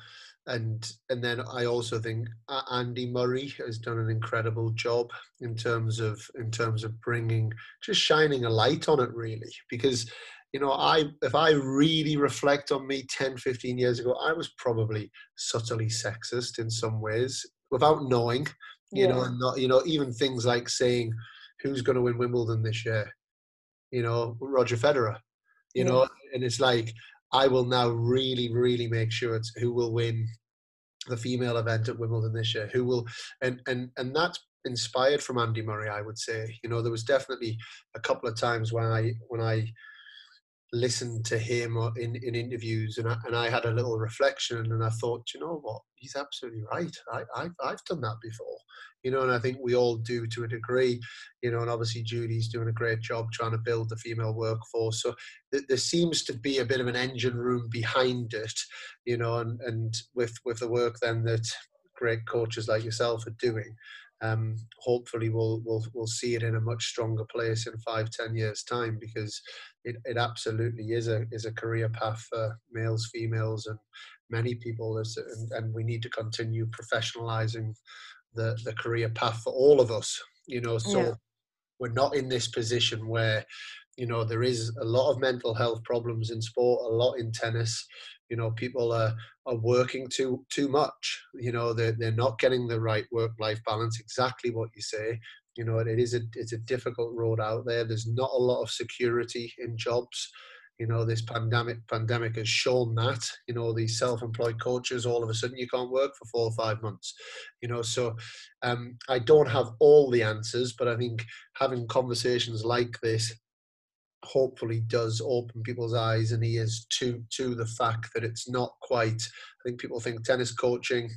and and then I also think Andy Murray has done an incredible job in terms of in terms of bringing just shining a light on it really. Because you know i if i really reflect on me 10 15 years ago i was probably subtly sexist in some ways without knowing you yeah. know, and not you know even things like saying who's going to win Wimbledon this year, you know, Roger Federer, you yeah. know, and it's like I will now really, really make sure it's who will win the female event at Wimbledon this year, who will, and and and that's inspired from Andy Murray, I would say. You know, there was definitely a couple of times when I when I listened to him in, in interviews and I, and I had a little reflection and I thought, you know what, he's absolutely right. I, I've, I've done that before, you know, and I think we all do to a degree, you know, and obviously Judy's doing a great job trying to build the female workforce. So th- there seems to be a bit of an engine room behind it, you know, and, and with, with the work then that great coaches like yourself are doing, um, hopefully we'll, we'll we'll see it in a much stronger place in five ten years time because it, it absolutely is a is a career path for males females and many people and, and we need to continue professionalizing the the career path for all of us you know so yeah. we're not in this position where you know there is a lot of mental health problems in sport a lot in tennis you know people are are working too too much you know they're, they're not getting the right work life balance exactly what you say you know it is a it's a difficult road out there there's not a lot of security in jobs you know this pandemic pandemic has shown that you know these self-employed coaches all of a sudden you can't work for four or five months you know so um, i don't have all the answers but i think having conversations like this hopefully does open people's eyes and ears to to the fact that it's not quite. I think people think tennis coaching.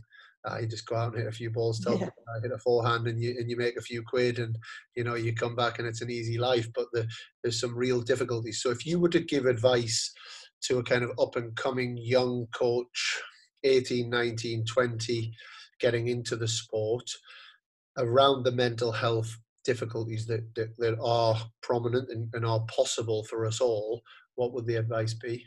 Uh, you just go out and hit a few balls, tell yeah. people, uh, hit a forehand, and you and you make a few quid, and you know you come back and it's an easy life. But the, there's some real difficulties. So if you were to give advice to a kind of up and coming young coach, 18, 19, 20, getting into the sport around the mental health difficulties that, that, that are prominent and, and are possible for us all, what would the advice be?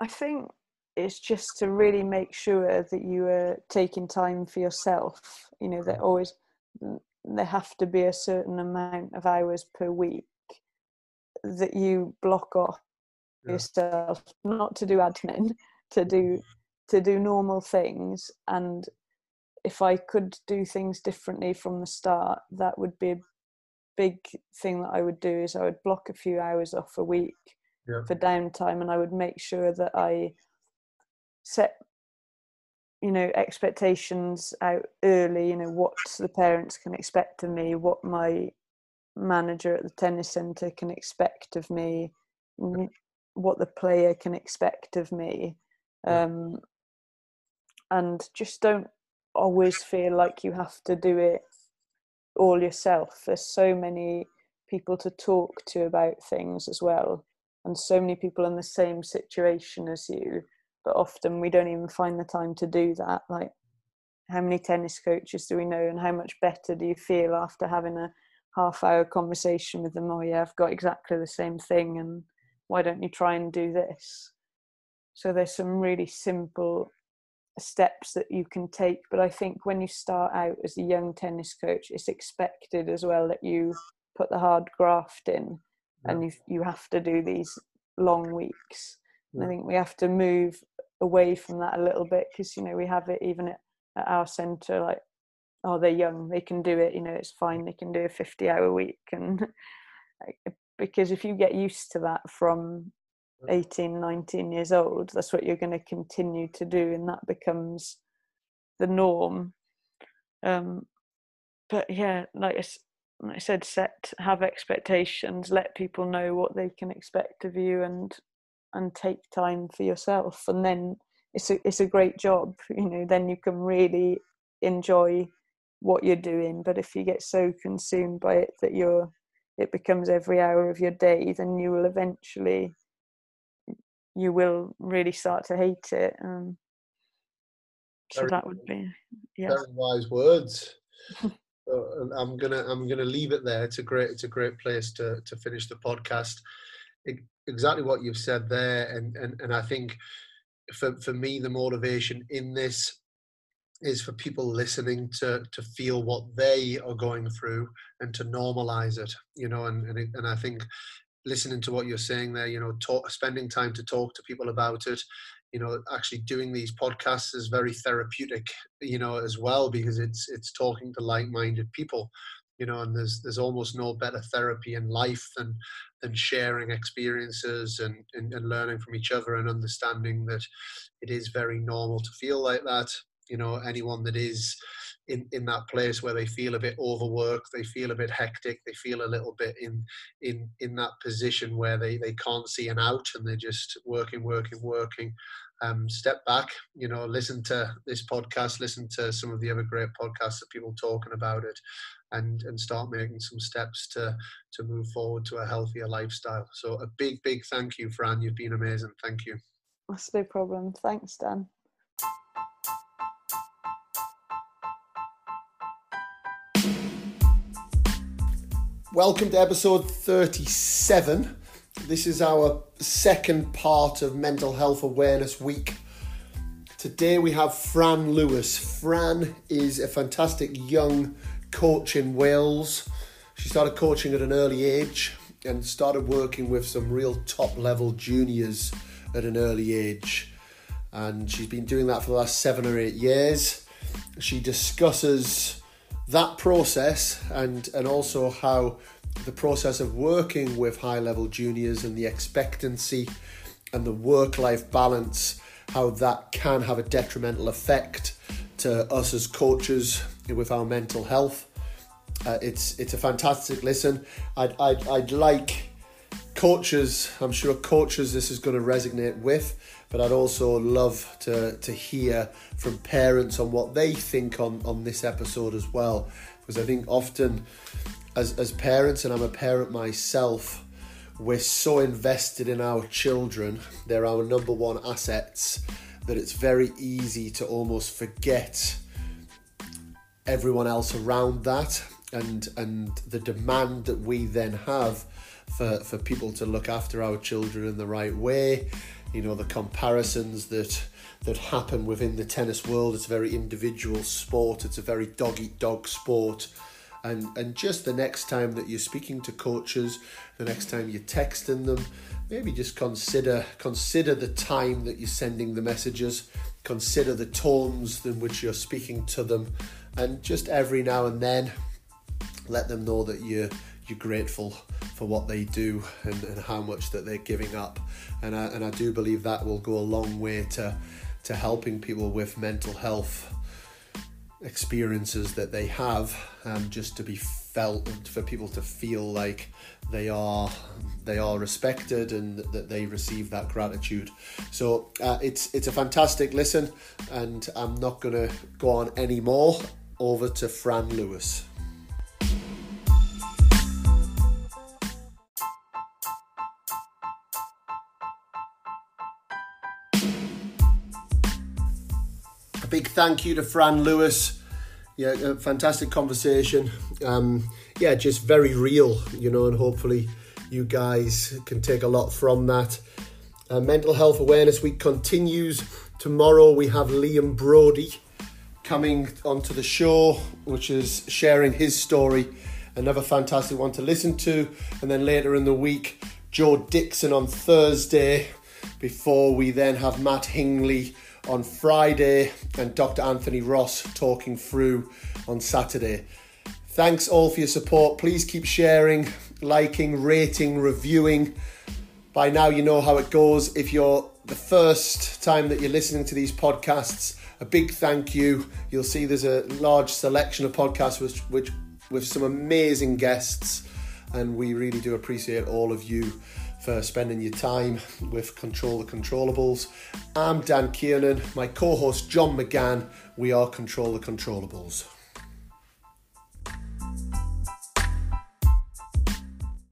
I think it's just to really make sure that you are taking time for yourself. You know, there mm. always there have to be a certain amount of hours per week that you block off yeah. yourself, not to do admin, to do to do normal things and if I could do things differently from the start, that would be a big thing that I would do is I would block a few hours off a week yeah. for downtime and I would make sure that I set you know expectations out early you know what the parents can expect of me what my manager at the tennis center can expect of me what the player can expect of me um, and just don't always feel like you have to do it all yourself. There's so many people to talk to about things as well, and so many people in the same situation as you. But often we don't even find the time to do that. Like, how many tennis coaches do we know, and how much better do you feel after having a half hour conversation with them? Oh, yeah, I've got exactly the same thing, and why don't you try and do this? So, there's some really simple steps that you can take but i think when you start out as a young tennis coach it's expected as well that you put the hard graft in yeah. and you you have to do these long weeks yeah. i think we have to move away from that a little bit because you know we have it even at, at our center like oh they're young they can do it you know it's fine they can do a 50 hour week and because if you get used to that from 18 19 years old that's what you're going to continue to do and that becomes the norm. Um but yeah like I, like I said set have expectations let people know what they can expect of you and and take time for yourself and then it's a it's a great job you know then you can really enjoy what you're doing. But if you get so consumed by it that you're it becomes every hour of your day then you will eventually you will really start to hate it. Um, so very, that would be yeah. Very wise words. So I'm gonna I'm gonna leave it there. It's a great it's a great place to to finish the podcast. exactly what you've said there, and and and I think for for me the motivation in this is for people listening to to feel what they are going through and to normalize it you know and and, it, and i think listening to what you're saying there you know talk, spending time to talk to people about it. You know actually doing these podcasts is very therapeutic you know as well because it's it's talking to like-minded people you know and there's there's almost no better therapy in life than than sharing experiences and, and, and learning from each other and understanding that it is very normal to feel like that. You know anyone that is in in that place where they feel a bit overworked they feel a bit hectic they feel a little bit in in in that position where they they can't see an out and they're just working working working. Um, step back you know listen to this podcast listen to some of the other great podcasts that people talking about it and and start making some steps to to move forward to a healthier lifestyle. So a big big thank you fran. You've been amazing. Thank you. That's no problem. Thanks dan Welcome to episode 37. This is our second part of Mental Health Awareness Week. Today we have Fran Lewis. Fran is a fantastic young coach in Wales. She started coaching at an early age and started working with some real top level juniors at an early age. And she's been doing that for the last seven or eight years. She discusses that process and and also how the process of working with high level juniors and the expectancy and the work life balance how that can have a detrimental effect to us as coaches with our mental health. Uh, it's it's a fantastic listen. I'd, I'd, I'd like coaches i'm sure coaches this is going to resonate with but I'd also love to, to hear from parents on what they think on, on this episode as well. Because I think often, as, as parents, and I'm a parent myself, we're so invested in our children, they're our number one assets, that it's very easy to almost forget everyone else around that and and the demand that we then have for, for people to look after our children in the right way you know the comparisons that that happen within the tennis world. It's a very individual sport. It's a very dog eat dog sport. And, and just the next time that you're speaking to coaches, the next time you're texting them, maybe just consider consider the time that you're sending the messages, consider the tones in which you're speaking to them, and just every now and then let them know that you're you're grateful for what they do and, and how much that they're giving up. And I, and I do believe that will go a long way to, to helping people with mental health experiences that they have um, just to be felt for people to feel like they are they are respected and that they receive that gratitude. So uh, it's it's a fantastic listen and i'm not going to go on anymore over to fran lewis big thank you to Fran Lewis. Yeah, fantastic conversation. Um, yeah, just very real, you know, and hopefully you guys can take a lot from that. Uh, Mental Health Awareness Week continues. Tomorrow we have Liam Broady coming onto the show, which is sharing his story. Another fantastic one to listen to. And then later in the week, Joe Dixon on Thursday, before we then have Matt Hingley on Friday and Dr. Anthony Ross talking through on Saturday. Thanks all for your support. Please keep sharing, liking, rating, reviewing. By now, you know how it goes. If you're the first time that you're listening to these podcasts, a big thank you. You'll see there's a large selection of podcasts which, which with some amazing guests, and we really do appreciate all of you for spending your time with Control the Controllables. I'm Dan Kiernan, my co host John McGann. We are Control the Controllables.